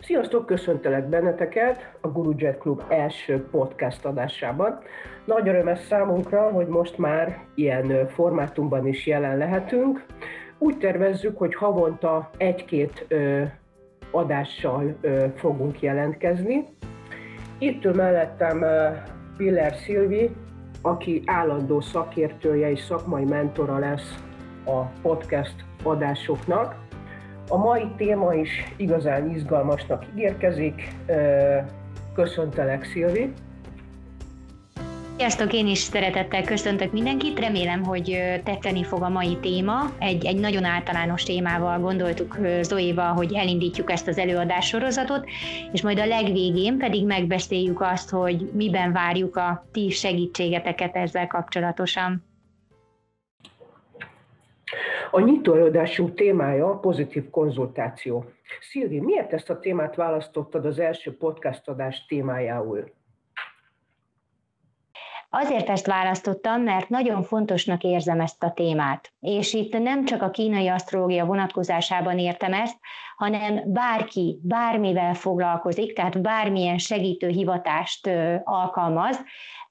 Sziasztok, köszöntelek benneteket a Guru Jet Club első podcast adásában. Nagy öröm számunkra, hogy most már ilyen formátumban is jelen lehetünk. Úgy tervezzük, hogy havonta egy-két adással fogunk jelentkezni. Itt ül mellettem Piller Szilvi, aki állandó szakértője és szakmai mentora lesz a podcast adásoknak. A mai téma is igazán izgalmasnak ígérkezik. Köszöntelek, Szilvi! Sziasztok, én is szeretettel köszöntök mindenkit, remélem, hogy tetszeni fog a mai téma. Egy, egy nagyon általános témával gondoltuk Zoéval, hogy elindítjuk ezt az előadás sorozatot, és majd a legvégén pedig megbeszéljük azt, hogy miben várjuk a ti segítségeteket ezzel kapcsolatosan. A nyitóelőadásunk témája a pozitív konzultáció. Szilvi, miért ezt a témát választottad az első podcast adás témájául? Azért ezt választottam, mert nagyon fontosnak érzem ezt a témát. És itt nem csak a kínai asztrológia vonatkozásában értem ezt, hanem bárki, bármivel foglalkozik, tehát bármilyen segítő hivatást alkalmaz,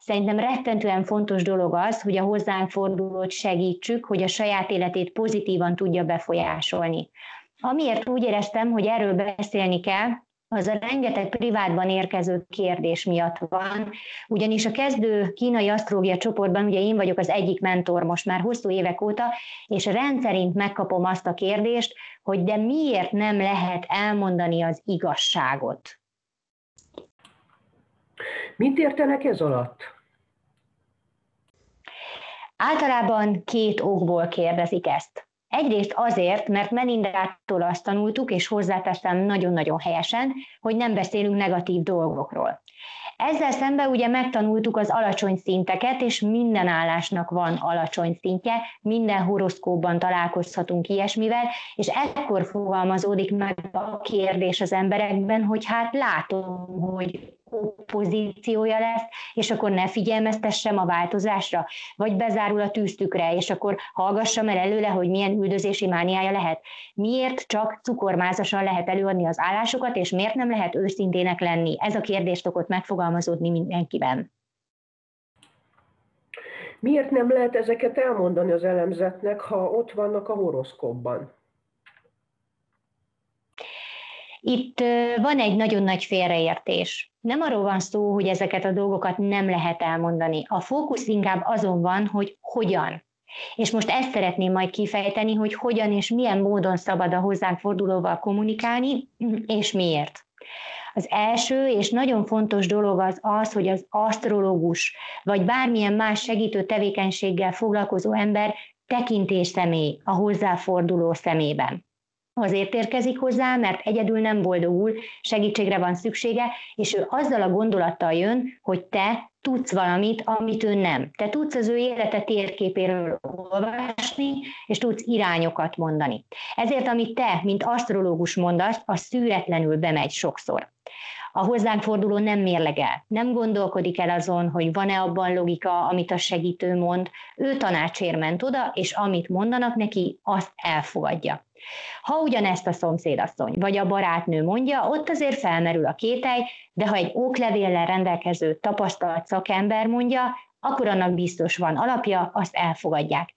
Szerintem rettentően fontos dolog az, hogy a hozzánk fordulót segítsük, hogy a saját életét pozitívan tudja befolyásolni. Amiért úgy éreztem, hogy erről beszélni kell, az a rengeteg privátban érkező kérdés miatt van, ugyanis a kezdő kínai asztrológia csoportban, ugye én vagyok az egyik mentor most már hosszú évek óta, és rendszerint megkapom azt a kérdést, hogy de miért nem lehet elmondani az igazságot? Mit értenek ez alatt? Általában két okból kérdezik ezt. Egyrészt azért, mert Melindától azt tanultuk, és hozzáteszem nagyon-nagyon helyesen, hogy nem beszélünk negatív dolgokról. Ezzel szemben ugye megtanultuk az alacsony szinteket, és minden állásnak van alacsony szintje, minden horoszkóban találkozhatunk ilyesmivel, és ekkor fogalmazódik meg a kérdés az emberekben, hogy hát látom, hogy opozíciója lesz, és akkor ne figyelmeztessem a változásra, vagy bezárul a tűztükre, és akkor hallgassam el előle, hogy milyen üldözési mániája lehet. Miért csak cukormázasan lehet előadni az állásokat, és miért nem lehet őszintének lenni? Ez a kérdést szokott megfogalmazódni mindenkiben. Miért nem lehet ezeket elmondani az elemzetnek, ha ott vannak a horoszkópban? Itt van egy nagyon nagy félreértés. Nem arról van szó, hogy ezeket a dolgokat nem lehet elmondani. A fókusz inkább azon van, hogy hogyan. És most ezt szeretném majd kifejteni, hogy hogyan és milyen módon szabad a hozzánk fordulóval kommunikálni, és miért. Az első és nagyon fontos dolog az az, hogy az asztrológus, vagy bármilyen más segítő tevékenységgel foglalkozó ember tekintés személy a hozzáforduló szemében azért érkezik hozzá, mert egyedül nem boldogul, segítségre van szüksége, és ő azzal a gondolattal jön, hogy te tudsz valamit, amit ő nem. Te tudsz az ő élete térképéről olvasni, és tudsz irányokat mondani. Ezért, amit te, mint asztrológus mondasz, az szűretlenül bemegy sokszor a hozzánk forduló nem mérlegel, nem gondolkodik el azon, hogy van-e abban logika, amit a segítő mond, ő tanácsért ment oda, és amit mondanak neki, azt elfogadja. Ha ugyanezt a szomszédasszony vagy a barátnő mondja, ott azért felmerül a kételj, de ha egy óklevéllel rendelkező tapasztalt szakember mondja, akkor annak biztos van alapja, azt elfogadják.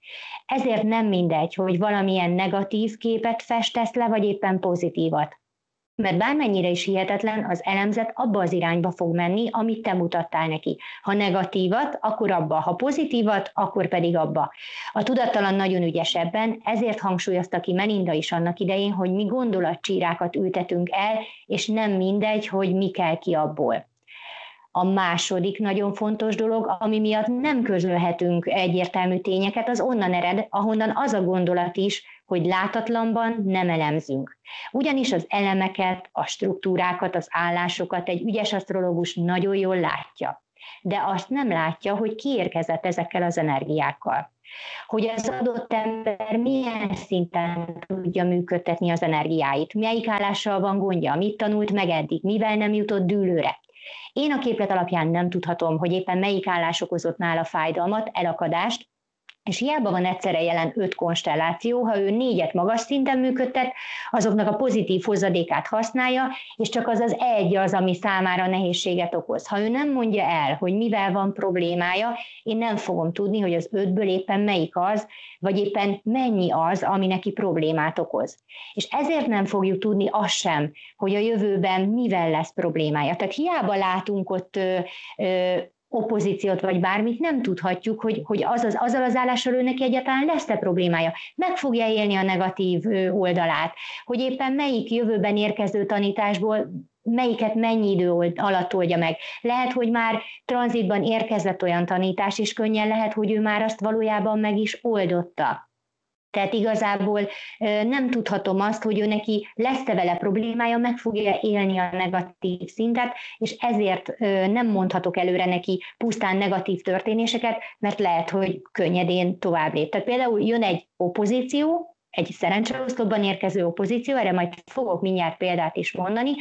Ezért nem mindegy, hogy valamilyen negatív képet festesz le, vagy éppen pozitívat mert bármennyire is hihetetlen, az elemzet abba az irányba fog menni, amit te mutattál neki. Ha negatívat, akkor abba, ha pozitívat, akkor pedig abba. A tudattalan nagyon ügyes ebben, ezért hangsúlyozta ki Melinda is annak idején, hogy mi gondolatcsírákat ültetünk el, és nem mindegy, hogy mi kell ki abból. A második nagyon fontos dolog, ami miatt nem közölhetünk egyértelmű tényeket, az onnan ered, ahonnan az a gondolat is, hogy látatlanban nem elemzünk. Ugyanis az elemeket, a struktúrákat, az állásokat egy ügyes asztrológus nagyon jól látja. De azt nem látja, hogy kiérkezett ezekkel az energiákkal hogy az adott ember milyen szinten tudja működtetni az energiáit, melyik állással van gondja, mit tanult meg eddig, mivel nem jutott dűlőre. Én a képlet alapján nem tudhatom, hogy éppen melyik állás okozott nála fájdalmat, elakadást, és hiába van egyszerre jelen öt konstelláció, ha ő négyet magas szinten működtet, azoknak a pozitív hozadékát használja, és csak az az egy az, ami számára nehézséget okoz. Ha ő nem mondja el, hogy mivel van problémája, én nem fogom tudni, hogy az ötből éppen melyik az, vagy éppen mennyi az, ami neki problémát okoz. És ezért nem fogjuk tudni azt sem, hogy a jövőben mivel lesz problémája. Tehát hiába látunk ott ö, ö, opozíciót, vagy bármit, nem tudhatjuk, hogy, hogy az, az, azzal az állással ő egyáltalán lesz-e problémája. Meg fogja élni a negatív oldalát, hogy éppen melyik jövőben érkező tanításból melyiket mennyi idő alatt oldja meg. Lehet, hogy már tranzitban érkezett olyan tanítás, és könnyen lehet, hogy ő már azt valójában meg is oldotta. Tehát igazából nem tudhatom azt, hogy ő neki lesz-e vele problémája, meg fogja élni a negatív szintet, és ezért nem mondhatok előre neki pusztán negatív történéseket, mert lehet, hogy könnyedén tovább lép. Tehát például jön egy opozíció, egy szerencseoszlopban érkező opozíció, erre majd fogok mindjárt példát is mondani,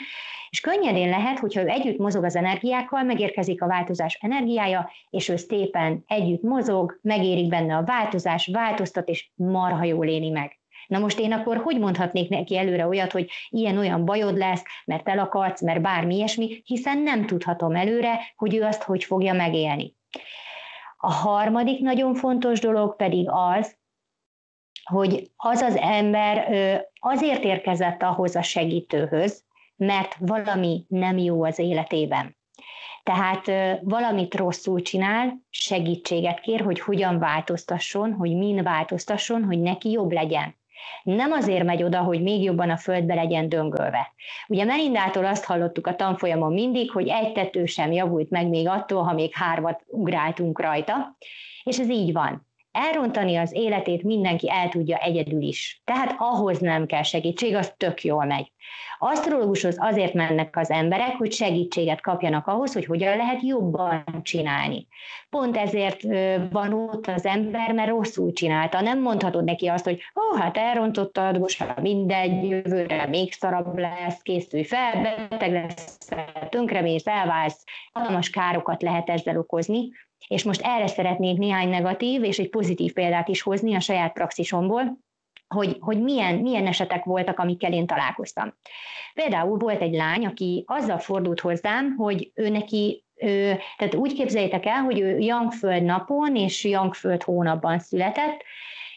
és könnyedén lehet, hogyha ő együtt mozog az energiákkal, megérkezik a változás energiája, és ő szépen együtt mozog, megérik benne a változás, változtat, és marha jól éli meg. Na most én akkor hogy mondhatnék neki előre olyat, hogy ilyen-olyan bajod lesz, mert elakadsz, mert bármi ilyesmi, hiszen nem tudhatom előre, hogy ő azt hogy fogja megélni. A harmadik nagyon fontos dolog pedig az, hogy az az ember azért érkezett ahhoz a segítőhöz, mert valami nem jó az életében. Tehát valamit rosszul csinál, segítséget kér, hogy hogyan változtasson, hogy min változtasson, hogy neki jobb legyen. Nem azért megy oda, hogy még jobban a földbe legyen döngölve. Ugye Melindától azt hallottuk a tanfolyamon mindig, hogy egy tető sem javult meg még attól, ha még hármat ugráltunk rajta, és ez így van elrontani az életét mindenki el tudja egyedül is. Tehát ahhoz nem kell segítség, az tök jól megy. Asztrológushoz azért mennek az emberek, hogy segítséget kapjanak ahhoz, hogy hogyan lehet jobban csinálni. Pont ezért van ott az ember, mert rosszul csinálta. Nem mondhatod neki azt, hogy ó, oh, hát elrontottad, most ha mindegy, jövőre még szarabb lesz, készülj fel, beteg lesz, tönkremész, elválsz, hatalmas károkat lehet ezzel okozni, és most erre szeretnék néhány negatív és egy pozitív példát is hozni a saját praxisomból, hogy, hogy milyen, milyen esetek voltak, amikkel én találkoztam. Például volt egy lány, aki azzal fordult hozzám, hogy ő neki ő, tehát úgy képzeljétek el, hogy ő Jangföld napon és Jangföld hónapban született,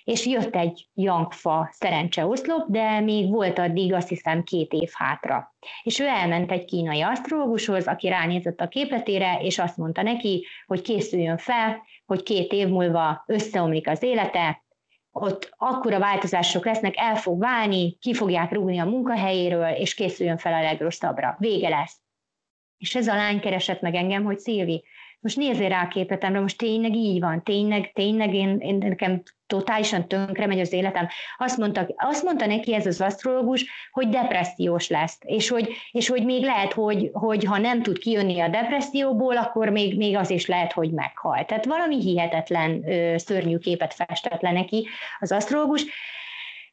és jött egy Jangfa szerencseoszlop, de még volt addig azt hiszem két év hátra. És ő elment egy kínai asztrológushoz, aki ránézett a képletére, és azt mondta neki, hogy készüljön fel, hogy két év múlva összeomlik az élete, ott akkora változások lesznek, el fog válni, ki fogják rúgni a munkahelyéről, és készüljön fel a legrosszabbra. Vége lesz. És ez a lány keresett meg engem, hogy Szilvi, most nézzél rá a képletemre, most tényleg így van, tényleg, tényleg én, én nekem totálisan tönkre megy az életem. Azt mondta, azt mondta neki ez az asztrológus, hogy depressziós lesz, és hogy, és hogy még lehet, hogy, hogy ha nem tud kijönni a depresszióból, akkor még, még az is lehet, hogy meghal. Tehát valami hihetetlen szörnyű képet festett le neki az asztrológus,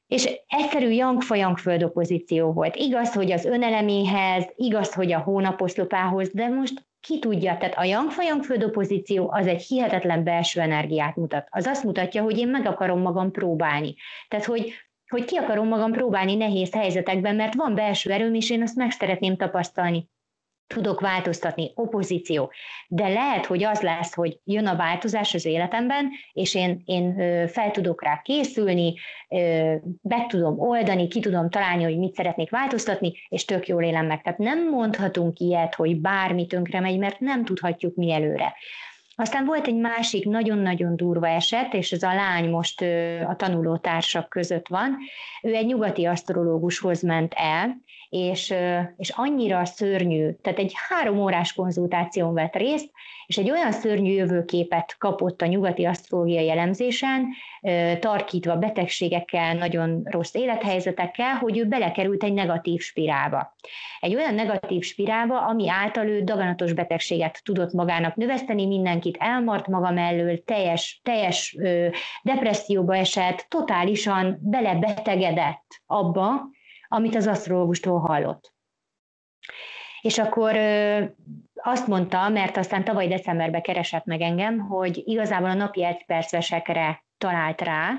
és egyszerű yang-fa-yang-föld opozíció volt. Igaz, hogy az öneleméhez, igaz, hogy a hónaposzlopához, de most ki tudja, tehát a yang föld opozíció az egy hihetetlen belső energiát mutat. Az azt mutatja, hogy én meg akarom magam próbálni. Tehát, hogy, hogy ki akarom magam próbálni nehéz helyzetekben, mert van belső erőm, és én azt meg szeretném tapasztalni tudok változtatni, opozíció. De lehet, hogy az lesz, hogy jön a változás az életemben, és én, én fel tudok rá készülni, meg tudom oldani, ki tudom találni, hogy mit szeretnék változtatni, és tök jól élem meg. Tehát nem mondhatunk ilyet, hogy bármi tönkre megy, mert nem tudhatjuk mi előre. Aztán volt egy másik nagyon-nagyon durva eset, és ez a lány most a tanulótársak között van. Ő egy nyugati asztrológushoz ment el, és, és annyira szörnyű, tehát egy három órás konzultáción vett részt, és egy olyan szörnyű jövőképet kapott a nyugati asztrológiai jellemzésen, tarkítva betegségekkel, nagyon rossz élethelyzetekkel, hogy ő belekerült egy negatív spirálba. Egy olyan negatív spirálba, ami által ő daganatos betegséget tudott magának növeszteni, mindenkit elmart maga mellől, teljes, teljes depresszióba esett, totálisan belebetegedett abba, amit az asztrológustól hallott. És akkor azt mondta, mert aztán tavaly decemberben keresett meg engem, hogy igazából a napi egy percesekre talált rá,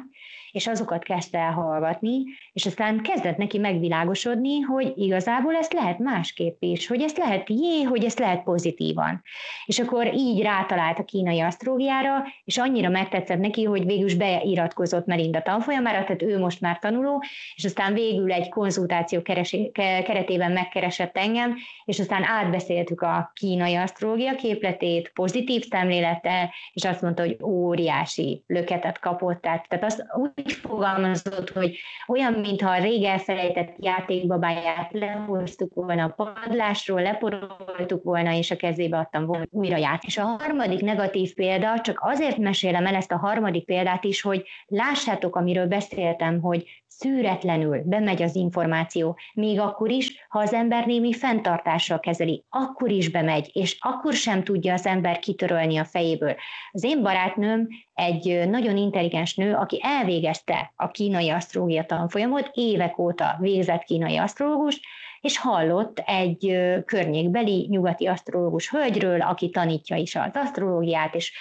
és azokat kezdte el hallgatni, és aztán kezdett neki megvilágosodni, hogy igazából ezt lehet másképp is, hogy ezt lehet jé, hogy ezt lehet pozitívan. És akkor így rátalált a kínai asztrógiára, és annyira megtetszett neki, hogy végül is beiratkozott Melinda tanfolyamára, tehát ő most már tanuló, és aztán végül egy konzultáció keretében megkeresett engem, és aztán átbeszéltük a kínai asztrógia képletét, pozitív szemlélettel, és azt mondta, hogy óriási löketet kapott, tehát, tehát azt úgy úgy fogalmazott, hogy olyan, mintha a rég elfelejtett játékbabáját lehoztuk volna a padlásról, leporoltuk volna, és a kezébe adtam volna újra ját. És a harmadik negatív példa, csak azért mesélem el ezt a harmadik példát is, hogy lássátok, amiről beszéltem, hogy szűretlenül bemegy az információ, még akkor is, ha az ember némi fenntartással kezeli, akkor is bemegy, és akkor sem tudja az ember kitörölni a fejéből. Az én barátnőm egy nagyon intelligens nő, aki elvégezte a kínai asztrológia tanfolyamot, évek óta végzett kínai asztrológus, és hallott egy környékbeli nyugati asztrológus hölgyről, aki tanítja is az asztrológiát, és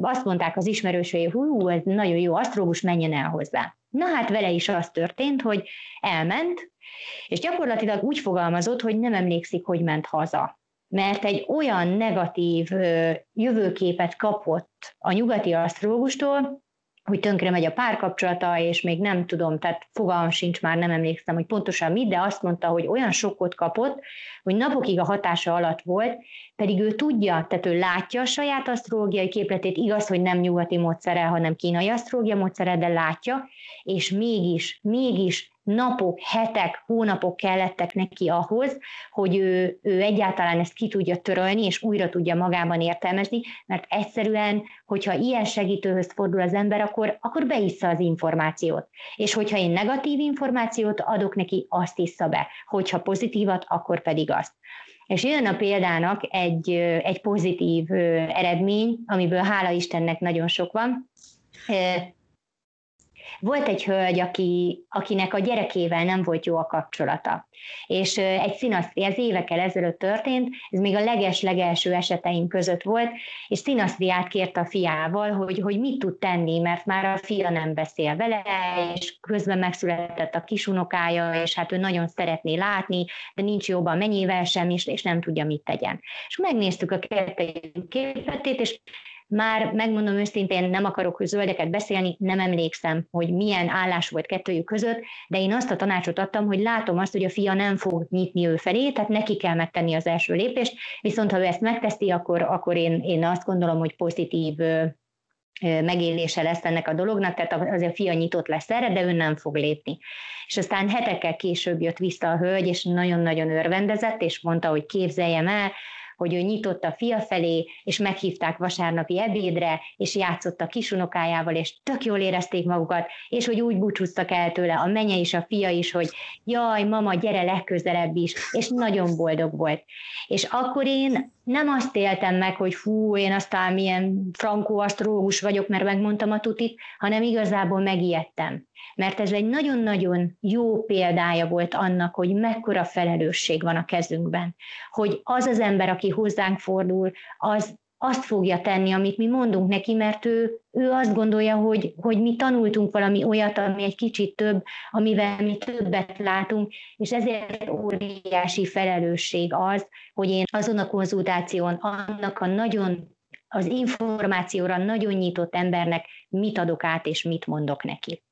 azt mondták az ismerősei, hú, ez nagyon jó asztrológus, menjen el hozzá. Na hát vele is az történt, hogy elment, és gyakorlatilag úgy fogalmazott, hogy nem emlékszik, hogy ment haza. Mert egy olyan negatív jövőképet kapott a nyugati asztrológustól, hogy tönkre megy a párkapcsolata, és még nem tudom, tehát fogalmam sincs már, nem emlékszem, hogy pontosan mit, de azt mondta, hogy olyan sokkot kapott, hogy napokig a hatása alatt volt, pedig ő tudja, tehát ő látja a saját asztrológiai képletét, igaz, hogy nem nyugati módszerrel, hanem kínai asztrológia módszerrel, de látja, és mégis, mégis napok, hetek, hónapok kellettek neki ahhoz, hogy ő, ő egyáltalán ezt ki tudja törölni, és újra tudja magában értelmezni, mert egyszerűen, hogyha ilyen segítőhöz fordul az ember, akkor, akkor beissza az információt. És hogyha én negatív információt adok neki, azt issza be. Hogyha pozitívat, akkor pedig azt. És jön a példának egy, egy pozitív eredmény, amiből hála Istennek nagyon sok van. Volt egy hölgy, aki, akinek a gyerekével nem volt jó a kapcsolata. És egy színasztri, ez évekkel ezelőtt történt, ez még a leges-legelső eseteim között volt, és színasztriát kért a fiával, hogy, hogy mit tud tenni, mert már a fia nem beszél vele, és közben megszületett a kisunokája, és hát ő nagyon szeretné látni, de nincs jobban mennyivel sem, és, és nem tudja, mit tegyen. És megnéztük a kettőjük képletét, és már megmondom őszintén, nem akarok zöldeket beszélni, nem emlékszem, hogy milyen állás volt kettőjük között, de én azt a tanácsot adtam, hogy látom azt, hogy a fia nem fog nyitni ő felé, tehát neki kell megtenni az első lépést, viszont ha ő ezt megteszi, akkor, akkor én, én azt gondolom, hogy pozitív megélése lesz ennek a dolognak, tehát azért a fia nyitott lesz erre, de ő nem fog lépni. És aztán hetekkel később jött vissza a hölgy, és nagyon-nagyon örvendezett, és mondta, hogy képzeljem el, hogy ő nyitott a fia felé, és meghívták vasárnapi ebédre, és játszott a kisunokájával, és tök jól érezték magukat, és hogy úgy búcsúztak el tőle a menye is, a fia is, hogy jaj, mama, gyere legközelebb is, és nagyon boldog volt. És akkor én nem azt éltem meg, hogy fú, én aztán milyen frankó asztrógus vagyok, mert megmondtam a tutit, hanem igazából megijedtem. Mert ez egy nagyon-nagyon jó példája volt annak, hogy mekkora felelősség van a kezünkben. Hogy az az ember, aki hozzánk fordul, az azt fogja tenni, amit mi mondunk neki, mert ő, ő azt gondolja, hogy, hogy mi tanultunk valami olyat, ami egy kicsit több, amivel mi többet látunk, és ezért óriási felelősség az, hogy én azon a konzultáción annak a nagyon az információra nagyon nyitott embernek mit adok át, és mit mondok neki.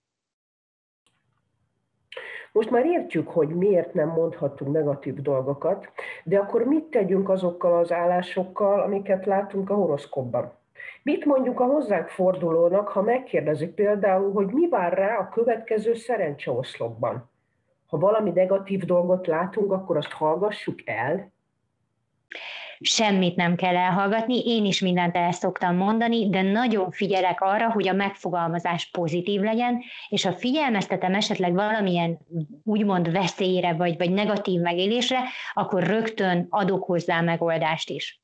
Most már értjük, hogy miért nem mondhatunk negatív dolgokat, de akkor mit tegyünk azokkal az állásokkal, amiket látunk a horoszkopban? Mit mondjuk a hozzánk fordulónak, ha megkérdezik például, hogy mi vár rá a következő szerencseoszlopban? Ha valami negatív dolgot látunk, akkor azt hallgassuk el, semmit nem kell elhallgatni, én is mindent el szoktam mondani, de nagyon figyelek arra, hogy a megfogalmazás pozitív legyen, és ha figyelmeztetem esetleg valamilyen úgymond veszélyre vagy, vagy negatív megélésre, akkor rögtön adok hozzá megoldást is.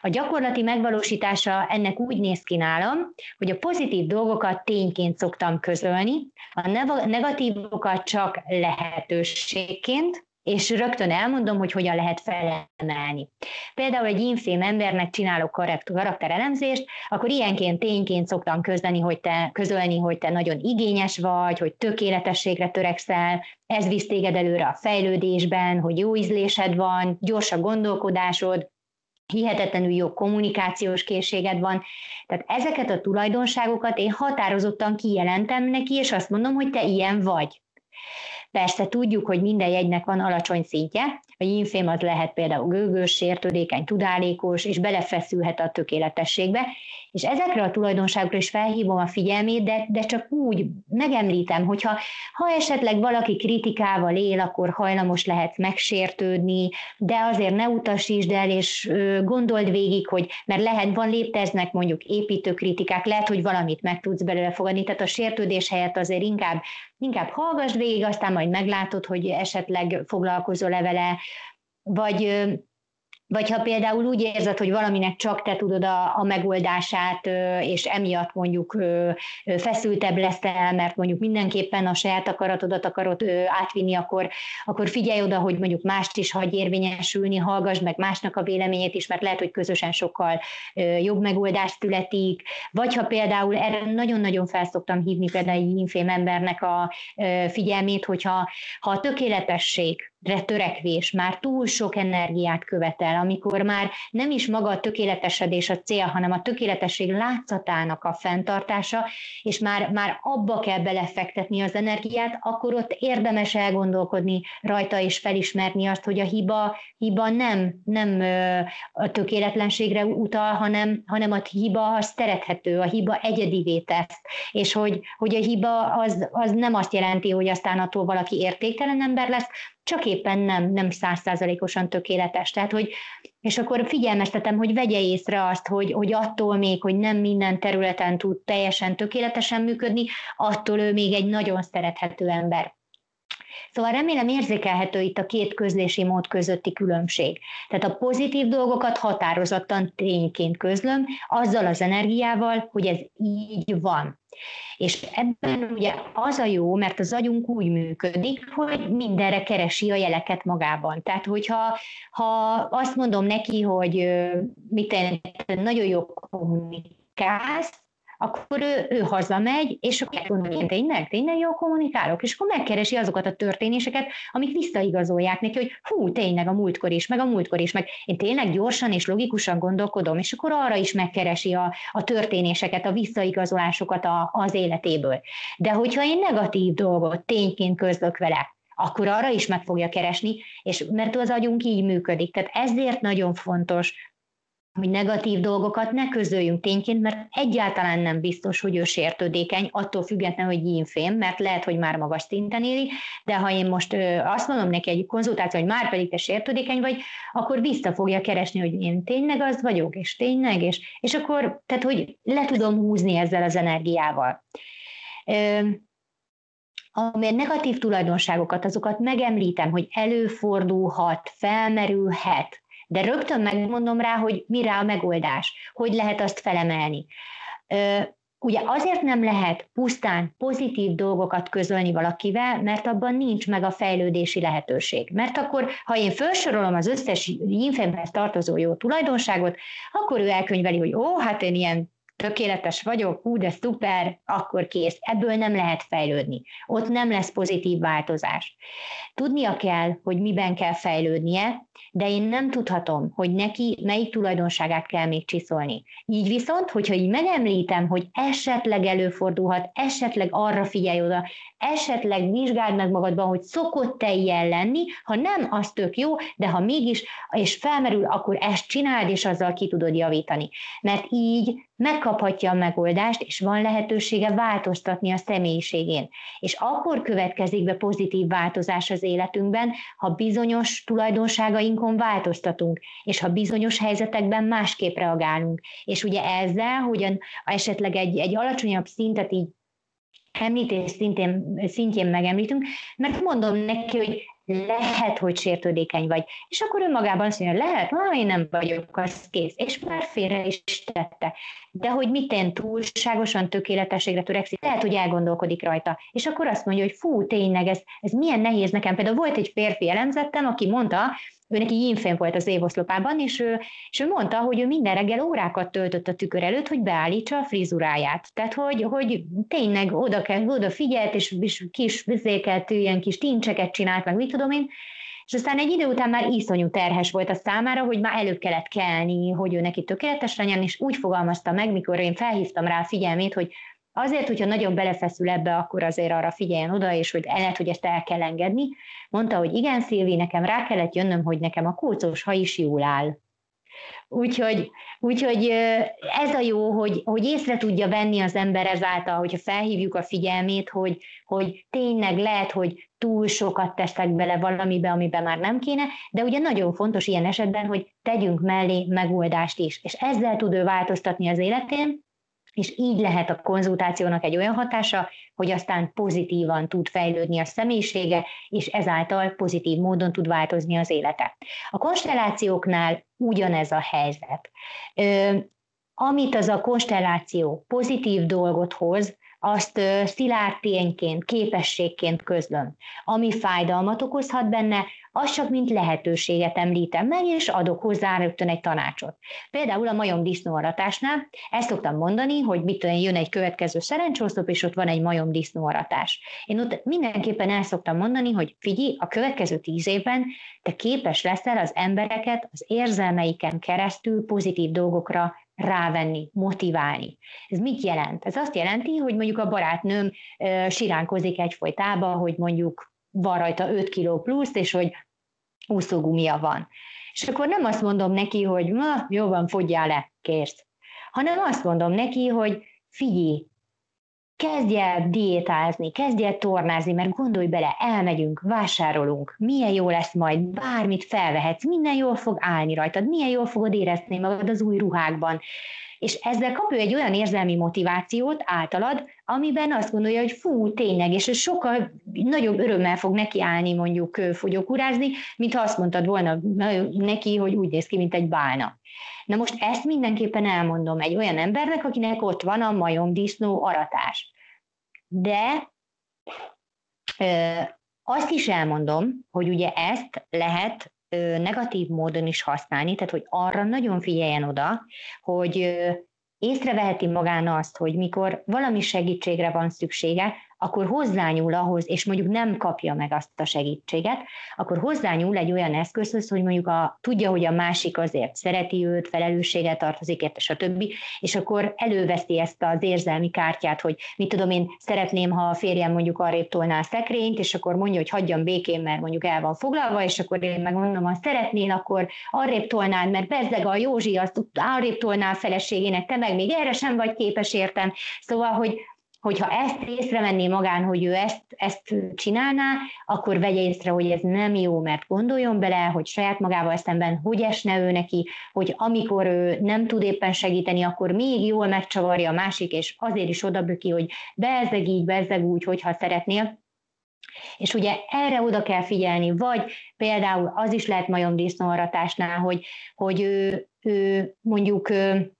A gyakorlati megvalósítása ennek úgy néz ki nálam, hogy a pozitív dolgokat tényként szoktam közölni, a negatívokat csak lehetőségként, és rögtön elmondom, hogy hogyan lehet felemelni. Például egy infém embernek csinálok karakterelemzést, akkor ilyenként tényként szoktam közleni, hogy te, közölni, hogy te nagyon igényes vagy, hogy tökéletességre törekszel, ez visz téged előre a fejlődésben, hogy jó ízlésed van, gyors a gondolkodásod, hihetetlenül jó kommunikációs készséged van. Tehát ezeket a tulajdonságokat én határozottan kijelentem neki, és azt mondom, hogy te ilyen vagy. Persze tudjuk, hogy minden jegynek van alacsony szintje, a infém az lehet például gőgös, sértődékeny, tudálékos, és belefeszülhet a tökéletességbe, és ezekre a tulajdonságokra is felhívom a figyelmét, de, de csak úgy megemlítem, hogyha ha esetleg valaki kritikával él, akkor hajlamos lehet megsértődni, de azért ne utasítsd el, és gondold végig, hogy mert lehet, van léteznek mondjuk építő kritikák, lehet, hogy valamit meg tudsz belőle fogadni, tehát a sértődés helyett azért inkább, inkább hallgass végig, aztán majd meglátod, hogy esetleg foglalkozol-e vele, vagy vagy ha például úgy érzed, hogy valaminek csak te tudod a, a megoldását, és emiatt mondjuk feszültebb leszel, mert mondjuk mindenképpen a saját akaratodat akarod átvinni, akkor, akkor figyelj oda, hogy mondjuk mást is hagy érvényesülni, hallgass meg másnak a véleményét is, mert lehet, hogy közösen sokkal jobb megoldás születik. Vagy ha például erre nagyon-nagyon felszoktam hívni például egy infém embernek a figyelmét, hogyha ha a tökéletesség törekvés már túl sok energiát követel, amikor már nem is maga a tökéletesedés a cél, hanem a tökéletesség látszatának a fenntartása, és már, már abba kell belefektetni az energiát, akkor ott érdemes elgondolkodni rajta és felismerni azt, hogy a hiba, hiba nem, nem a tökéletlenségre utal, hanem, hanem a hiba az szerethető, a hiba egyedivé tesz, és hogy, hogy a hiba az, az nem azt jelenti, hogy aztán attól valaki értéktelen ember lesz, csak éppen nem, nem százszázalékosan tökéletes. Tehát, hogy, és akkor figyelmeztetem, hogy vegye észre azt, hogy, hogy attól még, hogy nem minden területen tud teljesen tökéletesen működni, attól ő még egy nagyon szerethető ember. Szóval remélem érzékelhető itt a két közlési mód közötti különbség. Tehát a pozitív dolgokat határozottan tényként közlöm, azzal az energiával, hogy ez így van. És ebben ugye az a jó, mert az agyunk úgy működik, hogy mindenre keresi a jeleket magában. Tehát, hogyha ha azt mondom neki, hogy mit nagyon jó kommunikálsz, akkor ő, ő hazamegy, és akkor gondolja, én tényleg, tényleg jól kommunikálok, és akkor megkeresi azokat a történéseket, amik visszaigazolják neki, hogy hú, tényleg a múltkor is, meg a múltkor is, meg én tényleg gyorsan és logikusan gondolkodom, és akkor arra is megkeresi a, a történéseket, a visszaigazolásokat a, az életéből. De hogyha én negatív dolgot tényként közlök vele, akkor arra is meg fogja keresni, és mert az agyunk így működik. Tehát ezért nagyon fontos, hogy negatív dolgokat ne közöljünk tényként, mert egyáltalán nem biztos, hogy ő sértődékeny, attól függetlenül, hogy infém, mert lehet, hogy már magas szinten éli, de ha én most azt mondom neki egy konzultáció, hogy már pedig te sértődékeny vagy, akkor vissza fogja keresni, hogy én tényleg az vagyok, és tényleg, és, és akkor, tehát, hogy le tudom húzni ezzel az energiával. Ami negatív tulajdonságokat, azokat megemlítem, hogy előfordulhat, felmerülhet, de rögtön megmondom rá, hogy mire a megoldás, hogy lehet azt felemelni. Ugye azért nem lehet pusztán pozitív dolgokat közölni valakivel, mert abban nincs meg a fejlődési lehetőség. Mert akkor, ha én felsorolom az összes infemhez tartozó jó tulajdonságot, akkor ő elkönyveli, hogy ó, hát én ilyen tökéletes vagyok, hú, de szuper, akkor kész. Ebből nem lehet fejlődni. Ott nem lesz pozitív változás. Tudnia kell, hogy miben kell fejlődnie, de én nem tudhatom, hogy neki melyik tulajdonságát kell még csiszolni. Így viszont, hogyha így megemlítem, hogy esetleg előfordulhat, esetleg arra figyelj oda, esetleg vizsgáld meg magadban, hogy szokott-e ilyen lenni, ha nem, az tök jó, de ha mégis, és felmerül, akkor ezt csináld, és azzal ki tudod javítani. Mert így megkaphatja a megoldást, és van lehetősége változtatni a személyiségén. És akkor következik be pozitív változás az életünkben, ha bizonyos tulajdonságainkon változtatunk, és ha bizonyos helyzetekben másképp reagálunk. És ugye ezzel, hogy esetleg egy, egy alacsonyabb szintet így említés szintén, szintjén megemlítünk, mert mondom neki, hogy lehet, hogy sértődékeny vagy. És akkor ő magában azt mondja, lehet, ha én nem vagyok, az kész. És már félre is tette. De hogy mit én túlságosan tökéletességre törekszik, lehet, hogy elgondolkodik rajta. És akkor azt mondja, hogy fú, tényleg, ez, ez milyen nehéz nekem. Például volt egy férfi elemzettem, aki mondta, ő neki infém volt az évoszlopában, és ő, és ő mondta, hogy ő minden reggel órákat töltött a tükör előtt, hogy beállítsa a frizuráját. Tehát, hogy, hogy tényleg oda, kell, oda figyelt, és, és kis vizéket, ilyen kis tincseket csinált, meg mit tudom én, és aztán egy idő után már iszonyú terhes volt a számára, hogy már előbb kellett kelni, hogy ő neki tökéletes legyen, és úgy fogalmazta meg, mikor én felhívtam rá a figyelmét, hogy Azért, hogyha nagyon belefeszül ebbe, akkor azért arra figyeljen oda, és hogy lehet, hogy ezt el kell engedni. Mondta, hogy igen, Szilvi, nekem rá kellett jönnöm, hogy nekem a kulcos ha is jól áll. Úgyhogy, úgyhogy ez a jó, hogy, hogy észre tudja venni az ember ezáltal, hogyha felhívjuk a figyelmét, hogy, hogy tényleg lehet, hogy túl sokat teszek bele valamibe, amiben már nem kéne, de ugye nagyon fontos ilyen esetben, hogy tegyünk mellé megoldást is, és ezzel tud ő változtatni az életén, és így lehet a konzultációnak egy olyan hatása, hogy aztán pozitívan tud fejlődni a személyisége, és ezáltal pozitív módon tud változni az élete. A konstellációknál ugyanez a helyzet. Amit az a konstelláció pozitív dolgot hoz, azt szilárd tényként, képességként közlöm. Ami fájdalmat okozhat benne, az csak mint lehetőséget említem meg, és adok hozzá rögtön egy tanácsot. Például a majom disznóaratásnál ezt szoktam mondani, hogy mit tudom, jön egy következő szerencsószlop, és ott van egy majom disznóaratás. Én ott mindenképpen el szoktam mondani, hogy figyelj, a következő tíz évben te képes leszel az embereket az érzelmeiken keresztül pozitív dolgokra rávenni, motiválni. Ez mit jelent? Ez azt jelenti, hogy mondjuk a barátnőm siránkozik egyfolytában, hogy mondjuk van rajta 5 kiló plusz, és hogy úszógumia van. És akkor nem azt mondom neki, hogy ma jó van, fogyjál le, kérsz. Hanem azt mondom neki, hogy figyelj, kezdj el diétázni, kezdj el tornázni, mert gondolj bele, elmegyünk, vásárolunk, milyen jó lesz majd, bármit felvehetsz, minden jól fog állni rajtad, milyen jól fogod érezni magad az új ruhákban. És ezzel kap ő egy olyan érzelmi motivációt általad, amiben azt gondolja, hogy fú, tényleg, és sokkal nagyobb örömmel fog nekiállni mondjuk fogyókúrázni, mint ha azt mondtad volna neki, hogy úgy néz ki, mint egy bálna. Na most ezt mindenképpen elmondom egy olyan embernek, akinek ott van a majomdisznó aratás. De ö, azt is elmondom, hogy ugye ezt lehet negatív módon is használni, tehát hogy arra nagyon figyeljen oda, hogy észreveheti magán azt, hogy mikor valami segítségre van szüksége, akkor hozzányúl ahhoz, és mondjuk nem kapja meg azt a segítséget, akkor hozzányúl egy olyan eszközhöz, hogy mondjuk a, tudja, hogy a másik azért szereti őt, felelősséget tartozik érte, stb. És akkor előveszi ezt az érzelmi kártyát, hogy mit tudom én, szeretném, ha a férjem mondjuk arrébb tolná a szekrényt, és akkor mondja, hogy hagyjam békén, mert mondjuk el van foglalva, és akkor én megmondom, ha szeretnél, akkor arrébb tolnád, mert bezzeg a Józsi azt arrébb tolná a feleségének, te meg még erre sem vagy képes értem. Szóval, hogy, hogyha ezt észrevenné magán, hogy ő ezt, ezt csinálná, akkor vegye észre, hogy ez nem jó, mert gondoljon bele, hogy saját magával szemben hogy esne ő neki, hogy amikor ő nem tud éppen segíteni, akkor még jól megcsavarja a másik, és azért is odaböki, hogy bezzeg így, bezzeg úgy, hogyha szeretnél. És ugye erre oda kell figyelni, vagy például az is lehet majomdisznóaratásnál, hogy, hogy ő, ő mondjuk ő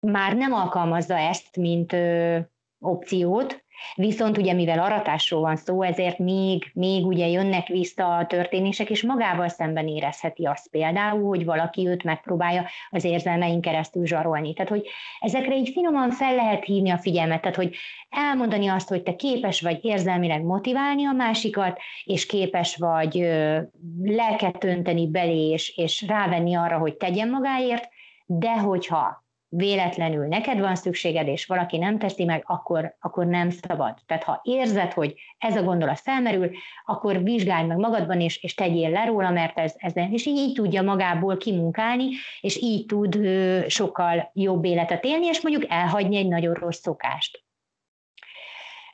már nem alkalmazza ezt, mint opciót, Viszont ugye mivel aratásról van szó, ezért még, még ugye jönnek vissza a történések, és magával szemben érezheti azt például, hogy valaki őt megpróbálja az érzelmeink keresztül zsarolni. Tehát, hogy ezekre így finoman fel lehet hívni a figyelmet, tehát, hogy elmondani azt, hogy te képes vagy érzelmileg motiválni a másikat, és képes vagy ö, lelket önteni belé, és, és rávenni arra, hogy tegyen magáért, de hogyha véletlenül neked van szükséged, és valaki nem teszi meg, akkor, akkor nem szabad. Tehát ha érzed, hogy ez a gondolat felmerül, akkor vizsgálj meg magadban, és, és tegyél le róla, mert ez, ez és így, így tudja magából kimunkálni, és így tud ö, sokkal jobb életet élni, és mondjuk elhagyni egy nagyon rossz szokást.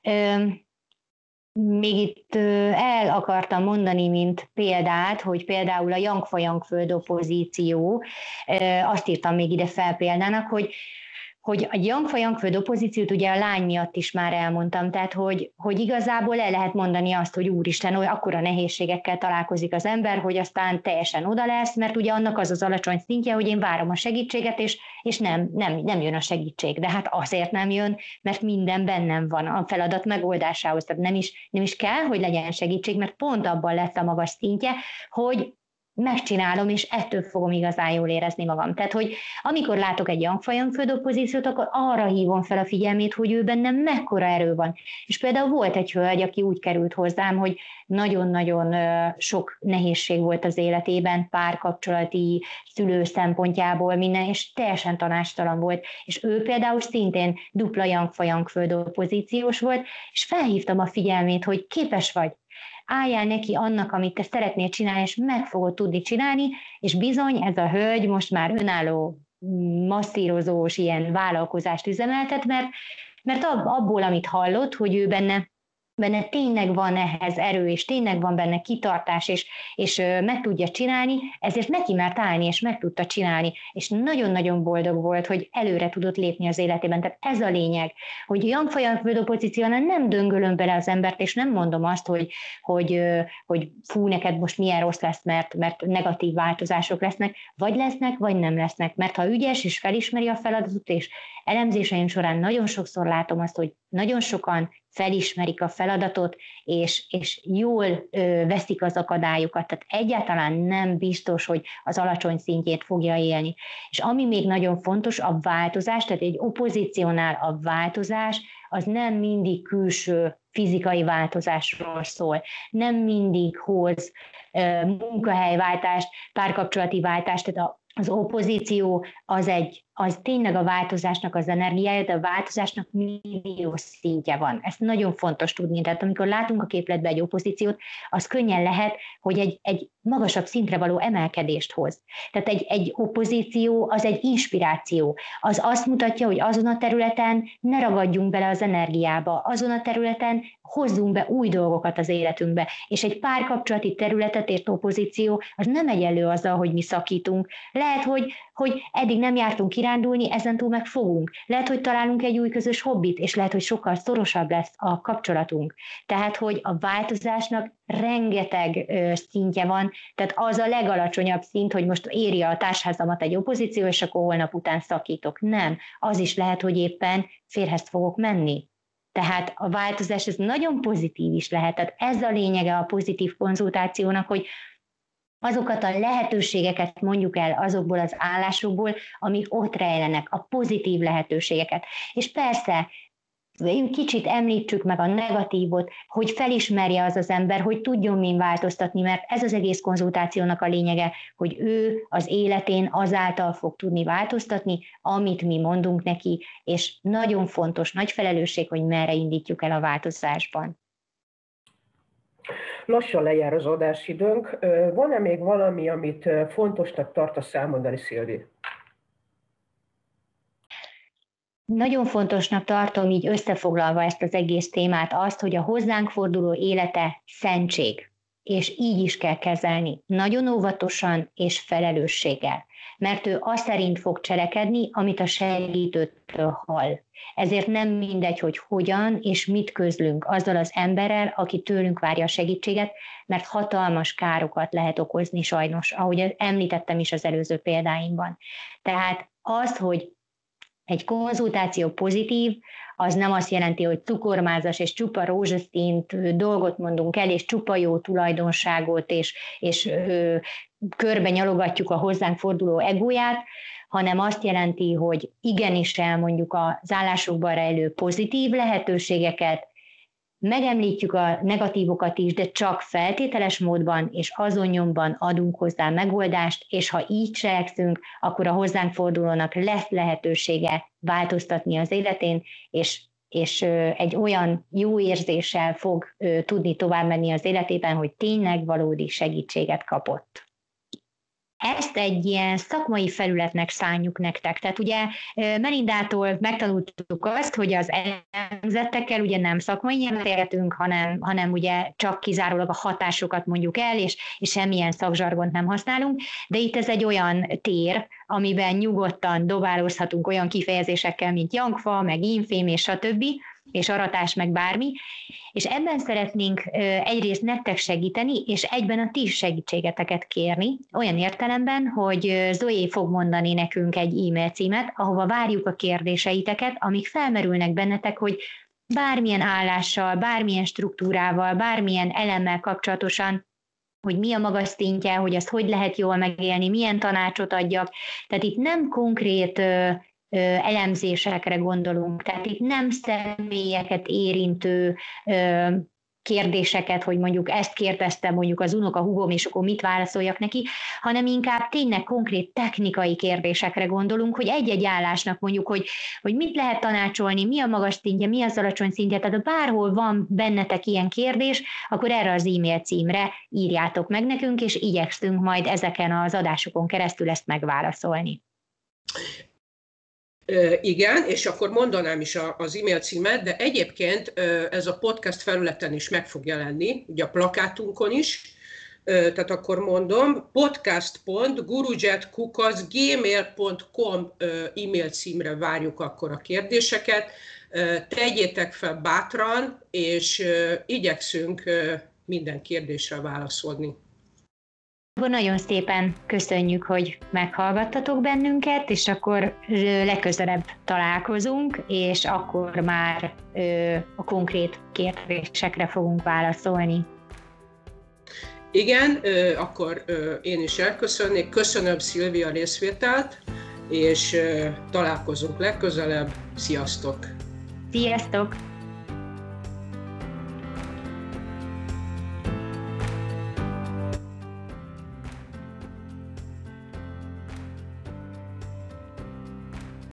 Ö, még itt el akartam mondani, mint példát, hogy például a Yang föld opozíció, azt írtam még ide fel példának, hogy hogy a Yang opozíciót ugye a lány miatt is már elmondtam, tehát hogy, hogy igazából el lehet mondani azt, hogy úristen, hogy akkora nehézségekkel találkozik az ember, hogy aztán teljesen oda lesz, mert ugye annak az az alacsony szintje, hogy én várom a segítséget, és, és nem, nem, nem jön a segítség. De hát azért nem jön, mert minden bennem van a feladat megoldásához. Tehát nem is, nem is kell, hogy legyen segítség, mert pont abban lesz a magas szintje, hogy megcsinálom, és ettől fogom igazán jól érezni magam. Tehát, hogy amikor látok egy Yang földopozíciót, akkor arra hívom fel a figyelmét, hogy ő bennem mekkora erő van. És például volt egy hölgy, aki úgy került hozzám, hogy nagyon-nagyon sok nehézség volt az életében, párkapcsolati, szülő szempontjából minden, és teljesen tanástalan volt. És ő például szintén dupla Yang földopozíciós volt, és felhívtam a figyelmét, hogy képes vagy, álljál neki annak, amit te szeretnél csinálni, és meg fogod tudni csinálni, és bizony ez a hölgy most már önálló masszírozós ilyen vállalkozást üzemeltet, mert, mert abból, amit hallott, hogy ő benne benne tényleg van ehhez erő, és tényleg van benne kitartás, és, és meg tudja csinálni, ezért neki mert állni, és meg tudta csinálni, és nagyon-nagyon boldog volt, hogy előre tudott lépni az életében. Tehát ez a lényeg, hogy Young pozíciónál nem döngölöm bele az embert, és nem mondom azt, hogy, hogy, hogy fú, neked most milyen rossz lesz, mert, mert negatív változások lesznek, vagy lesznek, vagy nem lesznek. Mert ha ügyes és felismeri a feladatot, és elemzéseim során nagyon sokszor látom azt, hogy nagyon sokan felismerik a feladatot, és, és jól ö, veszik az akadályokat, tehát egyáltalán nem biztos, hogy az alacsony szintjét fogja élni. És ami még nagyon fontos, a változás, tehát egy opozíciónál a változás, az nem mindig külső fizikai változásról szól, nem mindig hoz ö, munkahelyváltást, párkapcsolati váltást, tehát a az opozíció az egy, az tényleg a változásnak az energiája, de a változásnak millió szintje van. Ezt nagyon fontos tudni. Tehát amikor látunk a képletbe egy opozíciót, az könnyen lehet, hogy egy, egy magasabb szintre való emelkedést hoz. Tehát egy, egy opozíció az egy inspiráció. Az azt mutatja, hogy azon a területen ne ragadjunk bele az energiába, azon a területen hozzunk be új dolgokat az életünkbe. És egy párkapcsolati területet ért opozíció, az nem egyenlő azzal, hogy mi szakítunk. Lehet, hogy, hogy eddig nem jártunk kirándulni, ezentúl meg fogunk. Lehet, hogy találunk egy új közös hobbit, és lehet, hogy sokkal szorosabb lesz a kapcsolatunk. Tehát, hogy a változásnak rengeteg szintje van, tehát az a legalacsonyabb szint, hogy most éri a társházamat egy opozíció, és akkor holnap után szakítok. Nem, az is lehet, hogy éppen férhez fogok menni. Tehát a változás ez nagyon pozitív is lehet. Tehát ez a lényege a pozitív konzultációnak, hogy azokat a lehetőségeket mondjuk el azokból az állásokból, amik ott rejlenek, a pozitív lehetőségeket. És persze kicsit említsük meg a negatívot, hogy felismerje az az ember, hogy tudjon min változtatni, mert ez az egész konzultációnak a lényege, hogy ő az életén azáltal fog tudni változtatni, amit mi mondunk neki, és nagyon fontos, nagy felelősség, hogy merre indítjuk el a változásban. Lassan lejár az adásidőnk. Van-e még valami, amit fontosnak tartasz elmondani, Szilvi? Nagyon fontosnak tartom így összefoglalva ezt az egész témát azt, hogy a hozzánk forduló élete szentség, és így is kell kezelni, nagyon óvatosan és felelősséggel, mert ő azt szerint fog cselekedni, amit a segítőtől hall. Ezért nem mindegy, hogy hogyan és mit közlünk azzal az emberrel, aki tőlünk várja a segítséget, mert hatalmas károkat lehet okozni sajnos, ahogy említettem is az előző példáimban. Tehát az, hogy egy konzultáció pozitív, az nem azt jelenti, hogy cukormázas és csupa rózsaszínt dolgot mondunk el, és csupa jó tulajdonságot, és, és ö, körbe nyalogatjuk a hozzánk forduló egóját, hanem azt jelenti, hogy igenis elmondjuk az állásokban rejlő pozitív lehetőségeket, megemlítjük a negatívokat is, de csak feltételes módban és azon nyomban adunk hozzá megoldást, és ha így cselekszünk, akkor a hozzánk fordulónak lesz lehetősége változtatni az életén, és és egy olyan jó érzéssel fog tudni tovább menni az életében, hogy tényleg valódi segítséget kapott. Ezt egy ilyen szakmai felületnek szánjuk nektek. Tehát ugye Melindától megtanultuk azt, hogy az elemzettekkel ugye nem szakmai nyelvet hanem, hanem ugye csak kizárólag a hatásokat mondjuk el, és, és semmilyen szakzsargont nem használunk, de itt ez egy olyan tér, amiben nyugodtan dobálózhatunk olyan kifejezésekkel, mint jankfa, meg infém, és stb., és aratás, meg bármi, és ebben szeretnénk egyrészt nektek segíteni, és egyben a ti segítségeteket kérni, olyan értelemben, hogy Zoé fog mondani nekünk egy e-mail címet, ahova várjuk a kérdéseiteket, amik felmerülnek bennetek, hogy bármilyen állással, bármilyen struktúrával, bármilyen elemmel kapcsolatosan hogy mi a magas szintje, hogy azt hogy lehet jól megélni, milyen tanácsot adjak. Tehát itt nem konkrét elemzésekre gondolunk. Tehát itt nem személyeket érintő kérdéseket, hogy mondjuk ezt kérdezte mondjuk az unoka hugom, és akkor mit válaszoljak neki, hanem inkább tényleg konkrét technikai kérdésekre gondolunk, hogy egy-egy állásnak mondjuk, hogy, hogy mit lehet tanácsolni, mi a magas szintje, mi az alacsony szintje, tehát ha bárhol van bennetek ilyen kérdés, akkor erre az e-mail címre írjátok meg nekünk, és igyekszünk majd ezeken az adásokon keresztül ezt megválaszolni. Igen, és akkor mondanám is az e-mail címet, de egyébként ez a podcast felületen is meg fog jelenni, ugye a plakátunkon is, tehát akkor mondom, podcast.gurujetkukaszgmail.com e-mail címre várjuk akkor a kérdéseket. Tegyétek fel bátran, és igyekszünk minden kérdésre válaszolni. Nagyon szépen köszönjük, hogy meghallgattatok bennünket, és akkor legközelebb találkozunk, és akkor már a konkrét kérdésekre fogunk válaszolni. Igen, akkor én is elköszönnék. Köszönöm Szilvia részvételt, és találkozunk legközelebb. Sziasztok! Sziasztok!